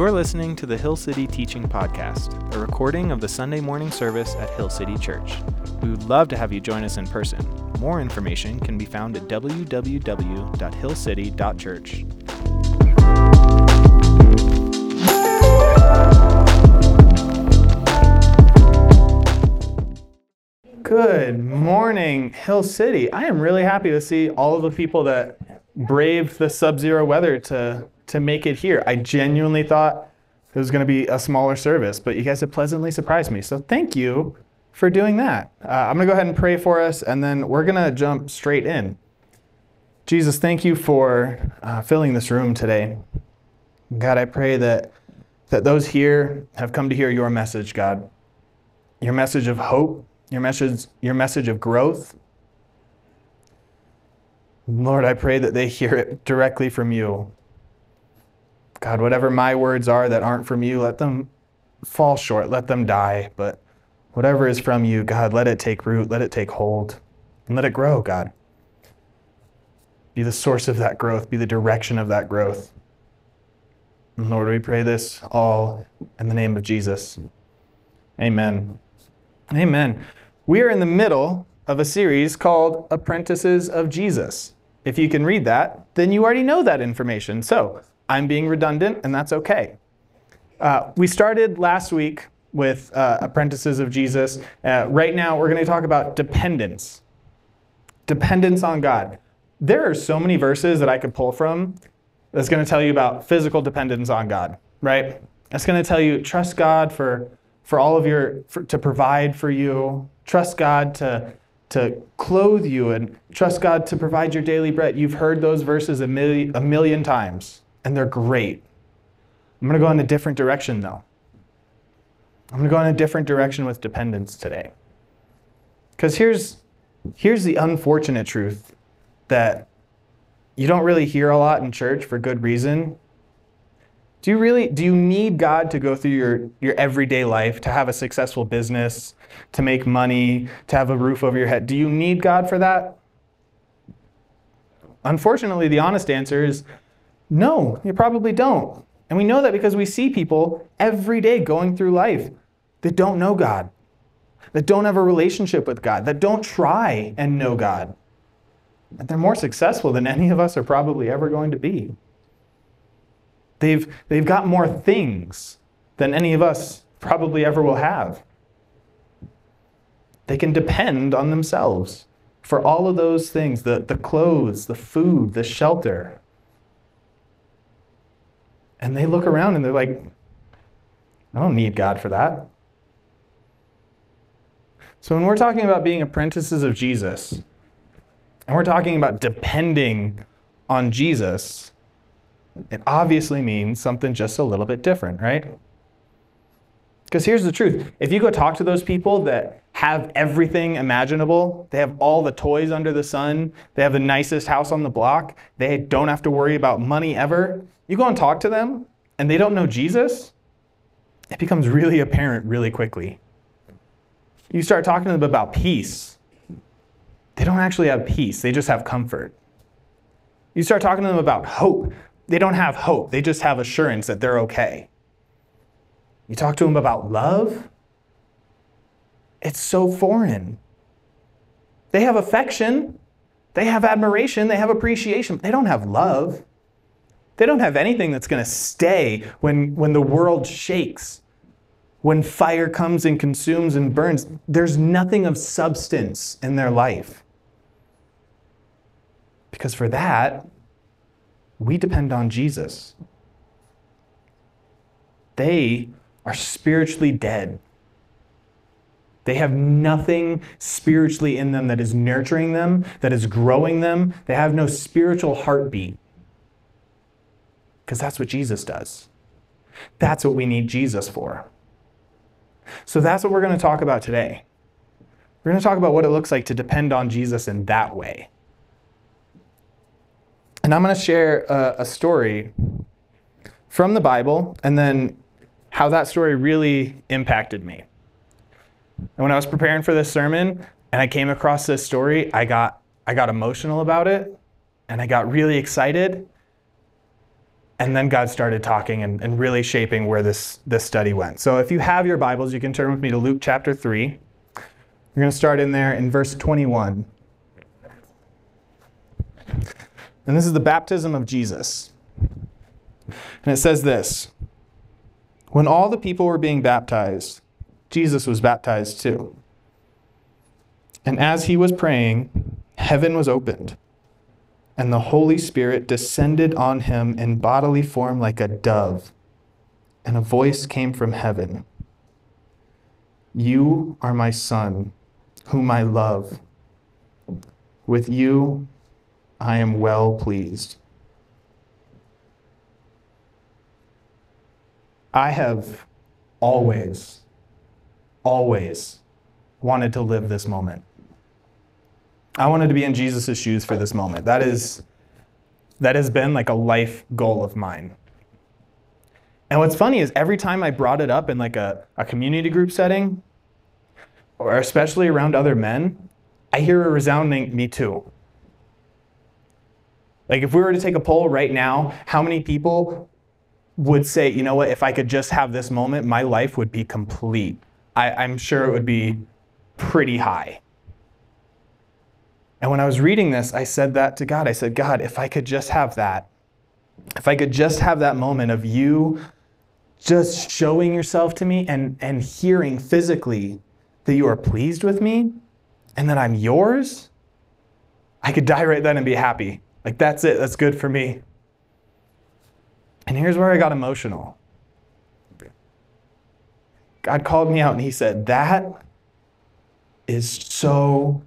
You're listening to the Hill City Teaching Podcast, a recording of the Sunday morning service at Hill City Church. We would love to have you join us in person. More information can be found at www.hillcity.church. Good morning, Hill City. I am really happy to see all of the people that braved the sub zero weather to, to make it here. I genuinely thought it was going to be a smaller service, but you guys have pleasantly surprised me. So thank you for doing that. Uh, I'm going to go ahead and pray for us, and then we're going to jump straight in. Jesus, thank you for uh, filling this room today. God, I pray that, that those here have come to hear your message, God. Your message of hope, your message, your message of growth. Lord, I pray that they hear it directly from you. God, whatever my words are that aren't from you, let them fall short, let them die. But whatever is from you, God, let it take root, let it take hold, and let it grow, God. Be the source of that growth, be the direction of that growth. And Lord, we pray this all in the name of Jesus. Amen. Amen. We are in the middle of a series called Apprentices of Jesus. If you can read that, then you already know that information. So I'm being redundant, and that's okay. Uh, we started last week with uh, Apprentices of Jesus. Uh, right now, we're going to talk about dependence. Dependence on God. There are so many verses that I could pull from that's going to tell you about physical dependence on God, right? That's going to tell you trust God for for all of your for, to provide for you trust god to to clothe you and trust god to provide your daily bread you've heard those verses a million, a million times and they're great i'm going to go in a different direction though i'm going to go in a different direction with dependence today because here's here's the unfortunate truth that you don't really hear a lot in church for good reason do you really do you need God to go through your, your everyday life, to have a successful business, to make money, to have a roof over your head? Do you need God for that? Unfortunately, the honest answer is no, you probably don't. And we know that because we see people every day going through life that don't know God, that don't have a relationship with God, that don't try and know God. And they're more successful than any of us are probably ever going to be. They've, they've got more things than any of us probably ever will have. They can depend on themselves for all of those things the, the clothes, the food, the shelter. And they look around and they're like, I don't need God for that. So when we're talking about being apprentices of Jesus, and we're talking about depending on Jesus, it obviously means something just a little bit different, right? Because here's the truth if you go talk to those people that have everything imaginable, they have all the toys under the sun, they have the nicest house on the block, they don't have to worry about money ever, you go and talk to them and they don't know Jesus, it becomes really apparent really quickly. You start talking to them about peace, they don't actually have peace, they just have comfort. You start talking to them about hope, they don't have hope, they just have assurance that they're okay. You talk to them about love, it's so foreign. They have affection, they have admiration, they have appreciation, they don't have love. They don't have anything that's going to stay when, when the world shakes, when fire comes and consumes and burns. There's nothing of substance in their life. Because for that, we depend on Jesus. They are spiritually dead. They have nothing spiritually in them that is nurturing them, that is growing them. They have no spiritual heartbeat. Because that's what Jesus does. That's what we need Jesus for. So that's what we're going to talk about today. We're going to talk about what it looks like to depend on Jesus in that way. And I'm going to share a, a, story from the Bible and then how that story really impacted me. And when I was preparing for this sermon and I came across this story, I got, I got emotional about it and I got really excited. And then God started talking and, and really shaping where this, this study went. So if you have your Bibles, you can turn with me to Luke chapter 3. We're going to start in there in verse 21. And this is the baptism of Jesus. And it says this When all the people were being baptized, Jesus was baptized too. And as he was praying, heaven was opened, and the Holy Spirit descended on him in bodily form like a dove, and a voice came from heaven You are my Son, whom I love. With you I am well pleased. I have always, always wanted to live this moment. I wanted to be in Jesus' shoes for this moment. That is that has been like a life goal of mine. And what's funny is every time I brought it up in like a, a community group setting, or especially around other men, I hear a resounding me too. Like if we were to take a poll right now, how many people would say, you know what, if I could just have this moment, my life would be complete? I, I'm sure it would be pretty high. And when I was reading this, I said that to God. I said, God, if I could just have that, if I could just have that moment of you just showing yourself to me and, and hearing physically that you are pleased with me and that I'm yours, I could die right then and be happy. Like, that's it. That's good for me. And here's where I got emotional. God called me out and He said, That is so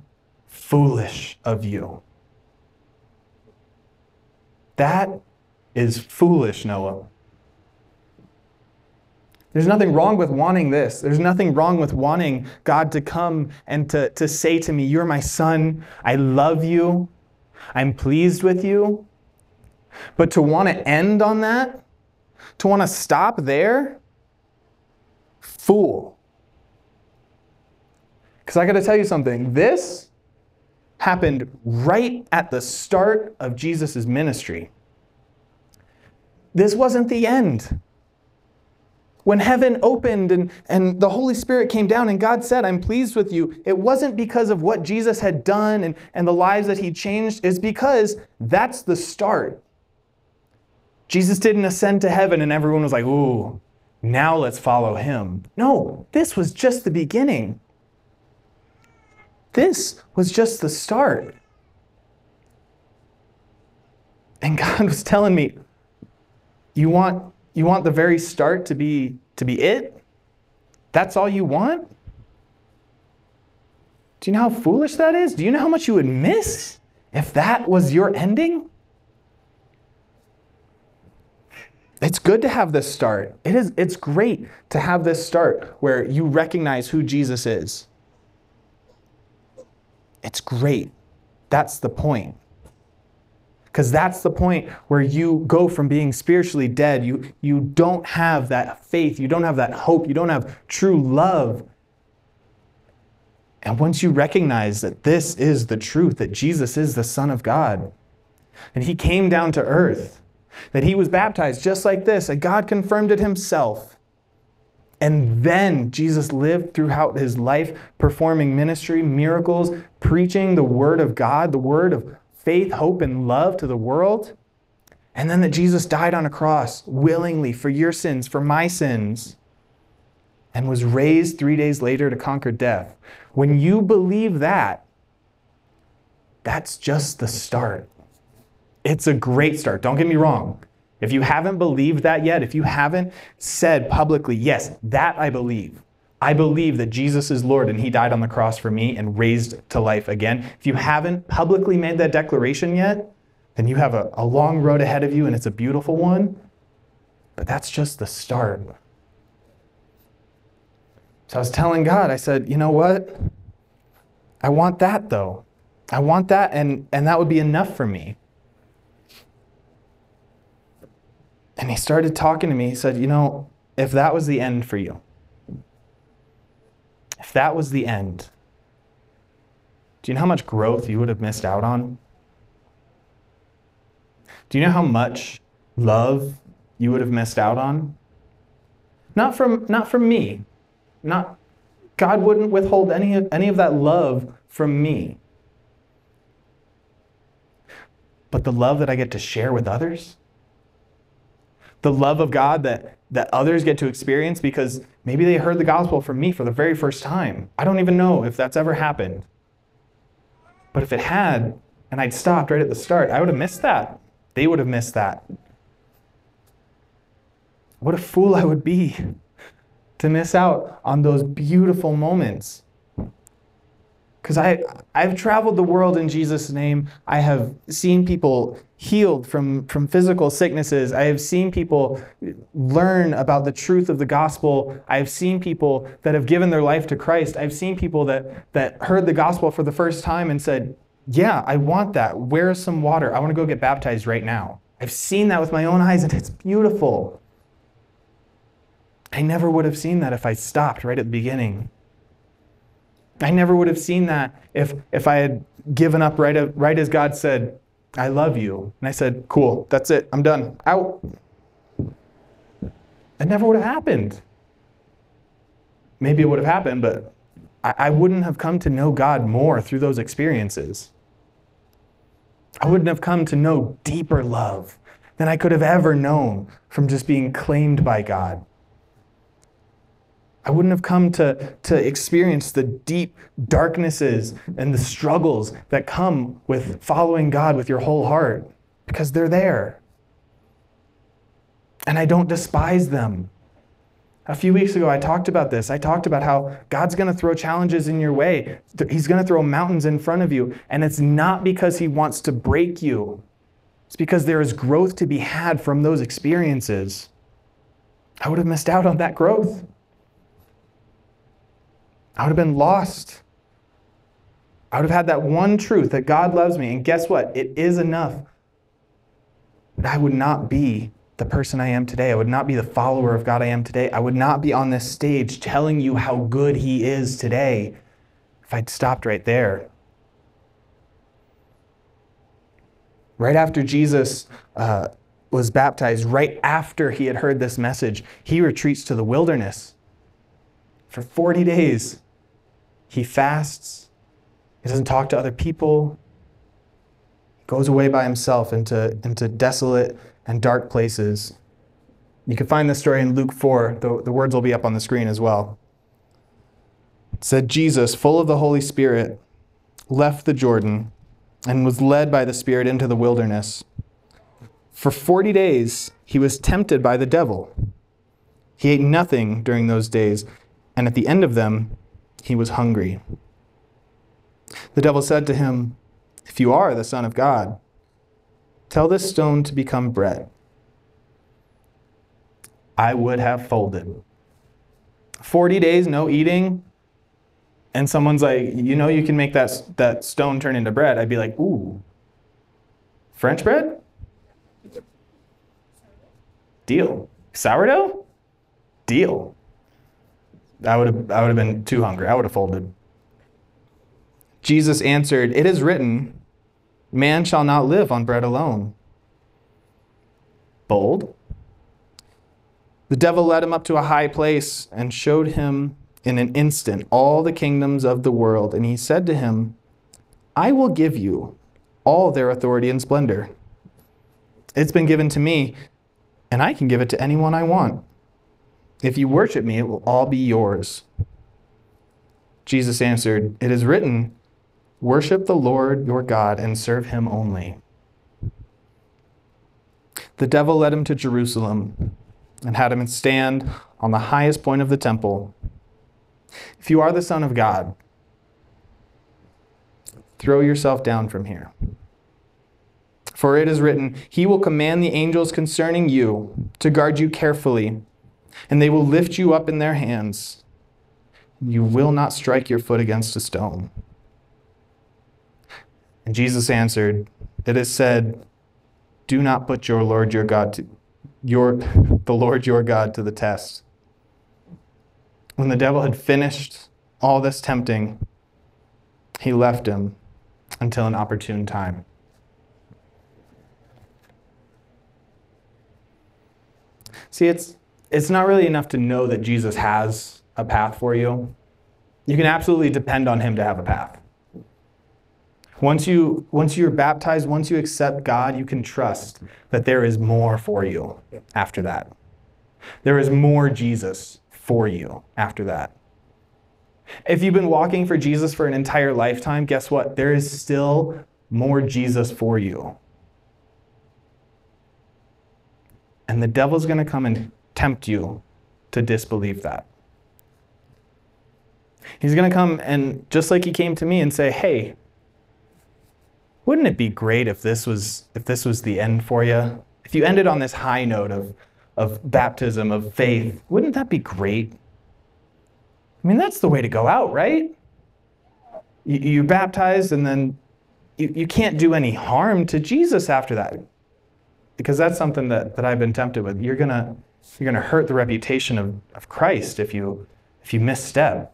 foolish of you. That is foolish, Noah. There's nothing wrong with wanting this. There's nothing wrong with wanting God to come and to, to say to me, You're my son. I love you. I'm pleased with you. But to want to end on that, to want to stop there, fool. Because I got to tell you something. This happened right at the start of Jesus' ministry. This wasn't the end. When heaven opened and, and the Holy Spirit came down and God said, I'm pleased with you, it wasn't because of what Jesus had done and, and the lives that he changed, it's because that's the start. Jesus didn't ascend to heaven and everyone was like, ooh, now let's follow him. No, this was just the beginning. This was just the start. And God was telling me, you want, you want the very start to be, to be it? That's all you want? Do you know how foolish that is? Do you know how much you would miss if that was your ending? It's good to have this start. It is it's great to have this start where you recognize who Jesus is. It's great. That's the point. Because that's the point where you go from being spiritually dead. You, you don't have that faith. You don't have that hope. You don't have true love. And once you recognize that this is the truth, that Jesus is the Son of God, and He came down to earth, that He was baptized just like this, and God confirmed it Himself and then Jesus lived throughout his life, performing ministry, miracles, preaching the word of God, the word of faith, hope, and love to the world. And then that Jesus died on a cross willingly for your sins, for my sins, and was raised three days later to conquer death. When you believe that, that's just the start. It's a great start. Don't get me wrong. If you haven't believed that yet, if you haven't said publicly, yes, that I believe, I believe that Jesus is Lord and He died on the cross for me and raised to life again. If you haven't publicly made that declaration yet, then you have a, a long road ahead of you and it's a beautiful one. But that's just the start. So I was telling God, I said, you know what? I want that though. I want that, and, and that would be enough for me. And he started talking to me. He said, You know, if that was the end for you, if that was the end, do you know how much growth you would have missed out on? Do you know how much love you would have missed out on? Not from, not from me. Not, God wouldn't withhold any of, any of that love from me. But the love that I get to share with others, the love of God that, that others get to experience because maybe they heard the gospel from me for the very first time. I don't even know if that's ever happened. But if it had, and I'd stopped right at the start, I would have missed that. They would have missed that. What a fool I would be to miss out on those beautiful moments. Because I, I've traveled the world in Jesus' name. I have seen people healed from, from physical sicknesses. I have seen people learn about the truth of the gospel. I have seen people that have given their life to Christ. I've seen people that, that heard the gospel for the first time and said, Yeah, I want that. Where's some water? I want to go get baptized right now. I've seen that with my own eyes, and it's beautiful. I never would have seen that if I stopped right at the beginning. I never would have seen that if, if I had given up right, right as God said, I love you. And I said, cool, that's it, I'm done, out. It never would have happened. Maybe it would have happened, but I, I wouldn't have come to know God more through those experiences. I wouldn't have come to know deeper love than I could have ever known from just being claimed by God. I wouldn't have come to, to experience the deep darknesses and the struggles that come with following God with your whole heart because they're there. And I don't despise them. A few weeks ago, I talked about this. I talked about how God's going to throw challenges in your way. He's going to throw mountains in front of you. And it's not because He wants to break you, it's because there is growth to be had from those experiences. I would have missed out on that growth. I would have been lost. I would have had that one truth that God loves me. And guess what? It is enough. But I would not be the person I am today. I would not be the follower of God I am today. I would not be on this stage telling you how good He is today if I'd stopped right there. Right after Jesus uh, was baptized, right after he had heard this message, he retreats to the wilderness for 40 days. He fasts. He doesn't talk to other people. He goes away by himself into, into desolate and dark places. You can find this story in Luke 4. The, the words will be up on the screen as well. It said, Jesus, full of the Holy Spirit, left the Jordan and was led by the Spirit into the wilderness. For 40 days, he was tempted by the devil. He ate nothing during those days, and at the end of them, he was hungry. The devil said to him, If you are the Son of God, tell this stone to become bread. I would have folded. 40 days, no eating, and someone's like, you know, you can make that, that stone turn into bread. I'd be like, ooh, French bread? Deal. Sourdough? Deal. I would have I would have been too hungry. I would have folded. Jesus answered, It is written, Man shall not live on bread alone. Bold. The devil led him up to a high place and showed him in an instant all the kingdoms of the world. And he said to him, I will give you all their authority and splendor. It's been given to me, and I can give it to anyone I want. If you worship me, it will all be yours. Jesus answered, It is written, Worship the Lord your God and serve him only. The devil led him to Jerusalem and had him stand on the highest point of the temple. If you are the Son of God, throw yourself down from here. For it is written, He will command the angels concerning you to guard you carefully and they will lift you up in their hands. You will not strike your foot against a stone. And Jesus answered, It is said, Do not put your Lord your God to your the Lord your God to the test. When the devil had finished all this tempting, he left him until an opportune time. See, it's it's not really enough to know that Jesus has a path for you. You can absolutely depend on him to have a path. Once you once you're baptized, once you accept God, you can trust that there is more for you after that. There is more Jesus for you after that. If you've been walking for Jesus for an entire lifetime, guess what? There is still more Jesus for you. And the devil's going to come and tempt you to disbelieve that. He's going to come and, just like he came to me, and say, Hey, wouldn't it be great if this was, if this was the end for you? If you ended on this high note of, of baptism, of faith, wouldn't that be great? I mean, that's the way to go out, right? You, you're baptized, and then you, you can't do any harm to Jesus after that. Because that's something that, that I've been tempted with. You're gonna you're gonna hurt the reputation of, of Christ if you if you misstep.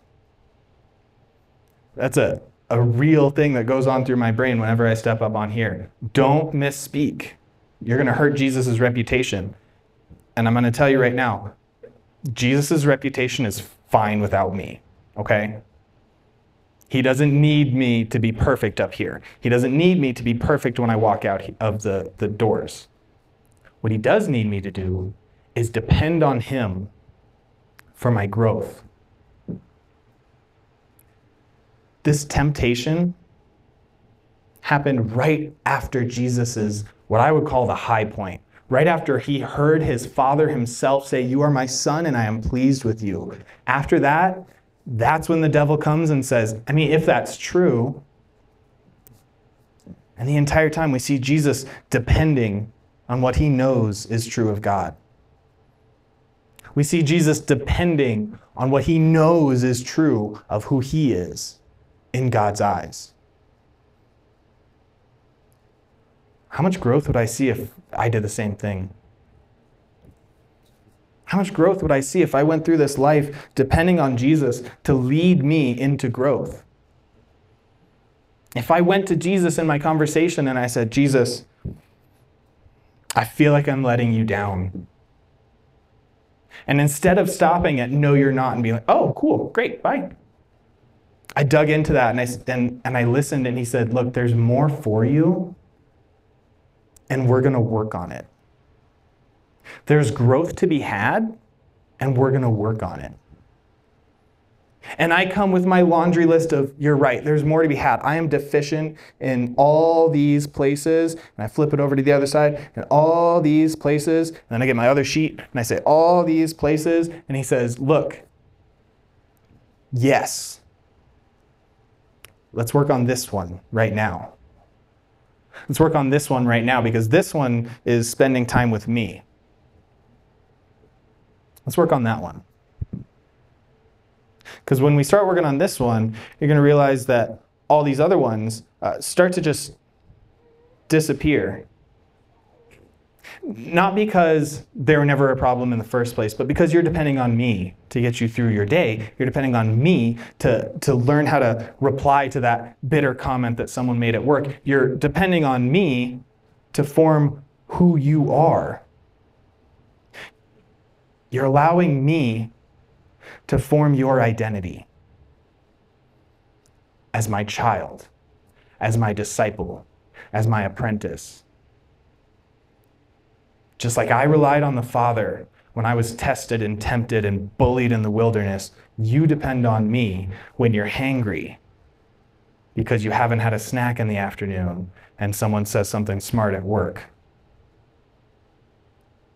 That's a, a real thing that goes on through my brain whenever I step up on here. Don't misspeak. You're gonna hurt Jesus' reputation. And I'm gonna tell you right now, Jesus' reputation is fine without me. Okay? He doesn't need me to be perfect up here. He doesn't need me to be perfect when I walk out of the, the doors. What he does need me to do is depend on him for my growth. This temptation happened right after Jesus's what I would call the high point. Right after he heard his father himself say, You are my son, and I am pleased with you. After that, that's when the devil comes and says, I mean, if that's true, and the entire time we see Jesus depending on what he knows is true of God. We see Jesus depending on what he knows is true of who he is in God's eyes. How much growth would I see if I did the same thing? How much growth would I see if I went through this life depending on Jesus to lead me into growth? If I went to Jesus in my conversation and I said, Jesus, I feel like I'm letting you down. And instead of stopping at no, you're not, and being like, oh, cool, great, bye. I dug into that and I, and, and I listened, and he said, look, there's more for you, and we're going to work on it. There's growth to be had, and we're going to work on it. And I come with my laundry list of, you're right, there's more to be had. I am deficient in all these places. And I flip it over to the other side, and all these places. And then I get my other sheet, and I say, all these places. And he says, look, yes. Let's work on this one right now. Let's work on this one right now because this one is spending time with me. Let's work on that one. Because when we start working on this one, you're going to realize that all these other ones uh, start to just disappear. Not because they were never a problem in the first place, but because you're depending on me to get you through your day. You're depending on me to, to learn how to reply to that bitter comment that someone made at work. You're depending on me to form who you are. You're allowing me to form your identity as my child, as my disciple, as my apprentice. Just like I relied on the Father when I was tested and tempted and bullied in the wilderness, you depend on me when you're hangry because you haven't had a snack in the afternoon and someone says something smart at work.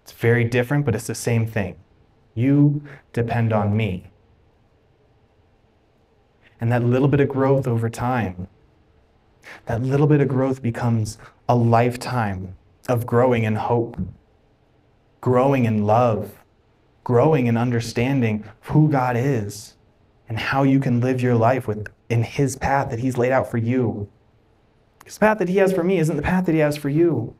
It's very different, but it's the same thing. You depend on me. And that little bit of growth over time, that little bit of growth becomes a lifetime of growing in hope, growing in love, growing in understanding who God is and how you can live your life with in his path that he's laid out for you. His path that he has for me isn't the path that he has for you.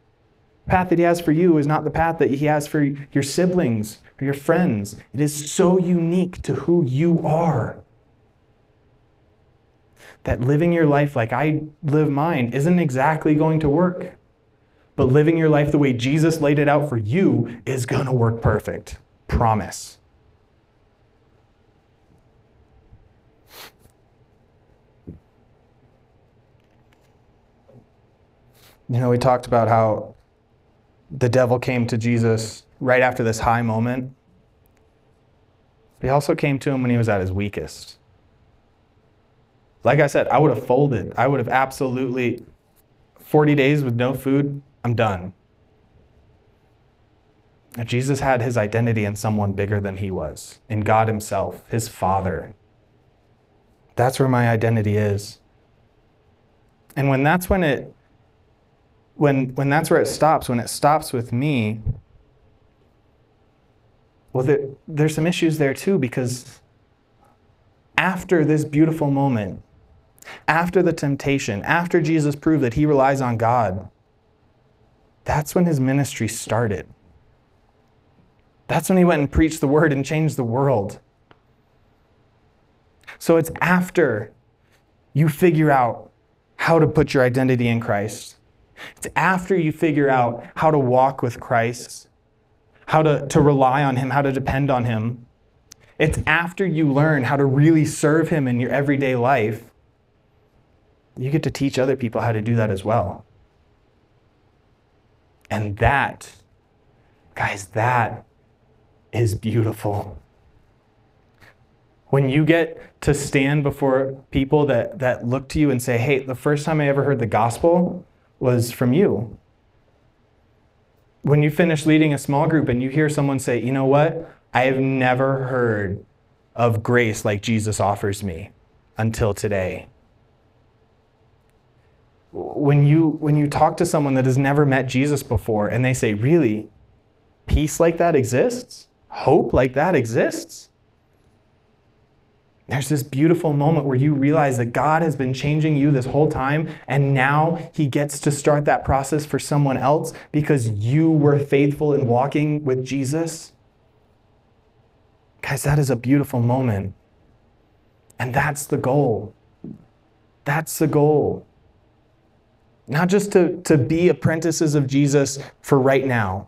The path that he has for you is not the path that he has for your siblings or your friends. It is so unique to who you are that living your life like I live mine isn't exactly going to work. but living your life the way Jesus laid it out for you is going to work perfect. Promise. You know, we talked about how the devil came to Jesus right after this high moment. But he also came to him when he was at his weakest. Like I said, I would have folded. I would have absolutely 40 days with no food, I'm done. And Jesus had his identity in someone bigger than he was, in God himself, his Father. That's where my identity is. And when that's when it when when that's where it stops, when it stops with me, well, there, there's some issues there too because after this beautiful moment, after the temptation, after Jesus proved that he relies on God, that's when his ministry started. That's when he went and preached the word and changed the world. So it's after you figure out how to put your identity in Christ. It's after you figure out how to walk with Christ, how to, to rely on Him, how to depend on Him. It's after you learn how to really serve Him in your everyday life, you get to teach other people how to do that as well. And that, guys, that is beautiful. When you get to stand before people that, that look to you and say, hey, the first time I ever heard the gospel was from you. When you finish leading a small group and you hear someone say, you know what? I have never heard of grace like Jesus offers me until today when you when you talk to someone that has never met Jesus before and they say, "Really? Peace like that exists? Hope like that exists?" There's this beautiful moment where you realize that God has been changing you this whole time, and now He gets to start that process for someone else because you were faithful in walking with Jesus. Guys, that is a beautiful moment. And that's the goal. That's the goal. Not just to, to be apprentices of Jesus for right now,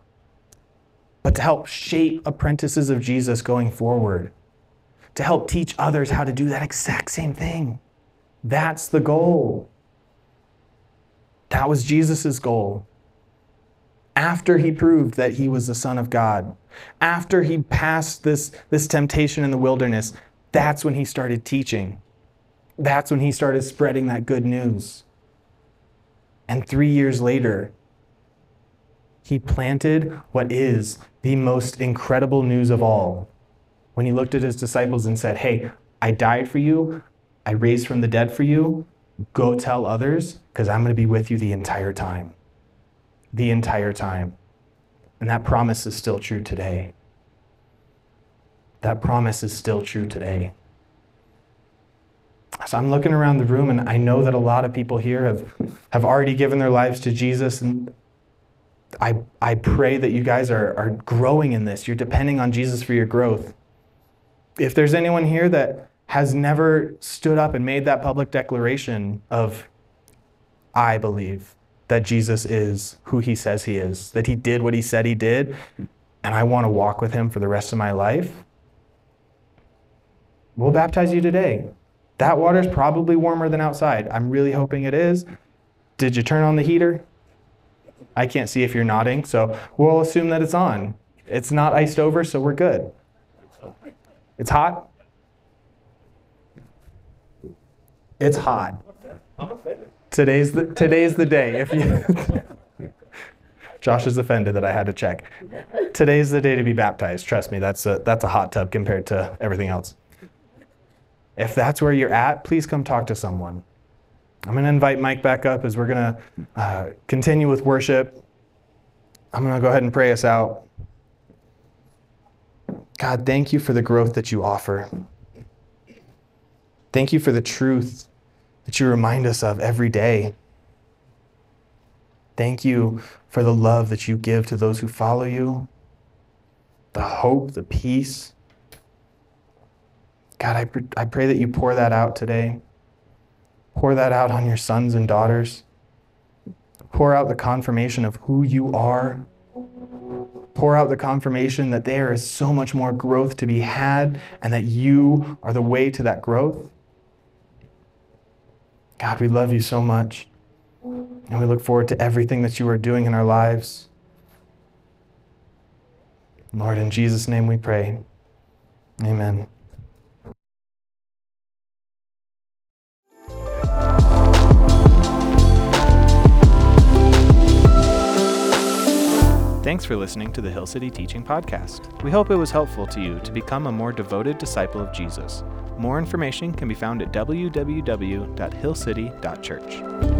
but to help shape apprentices of Jesus going forward, to help teach others how to do that exact same thing. That's the goal. That was Jesus' goal. After he proved that he was the Son of God, after he passed this, this temptation in the wilderness, that's when he started teaching. That's when he started spreading that good news. And three years later, he planted what is the most incredible news of all. When he looked at his disciples and said, Hey, I died for you, I raised from the dead for you, go tell others, because I'm going to be with you the entire time. The entire time. And that promise is still true today. That promise is still true today. So I'm looking around the room and I know that a lot of people here have, have already given their lives to Jesus. And I, I pray that you guys are, are growing in this. You're depending on Jesus for your growth. If there's anyone here that has never stood up and made that public declaration of, I believe that Jesus is who he says he is, that he did what he said he did, and I want to walk with him for the rest of my life, we'll baptize you today. That water's probably warmer than outside. I'm really hoping it is. Did you turn on the heater? I can't see if you're nodding, so we'll assume that it's on. It's not iced over, so we're good. It's hot? It's hot. I'm offended. Today's the, today's the day. If you Josh is offended that I had to check. Today's the day to be baptized. Trust me, that's a, that's a hot tub compared to everything else. If that's where you're at, please come talk to someone. I'm going to invite Mike back up as we're going to uh, continue with worship. I'm going to go ahead and pray us out. God, thank you for the growth that you offer. Thank you for the truth that you remind us of every day. Thank you for the love that you give to those who follow you, the hope, the peace, God, I, pr- I pray that you pour that out today. Pour that out on your sons and daughters. Pour out the confirmation of who you are. Pour out the confirmation that there is so much more growth to be had and that you are the way to that growth. God, we love you so much. And we look forward to everything that you are doing in our lives. Lord, in Jesus' name we pray. Amen. Thanks for listening to the Hill City Teaching Podcast. We hope it was helpful to you to become a more devoted disciple of Jesus. More information can be found at www.hillcity.church.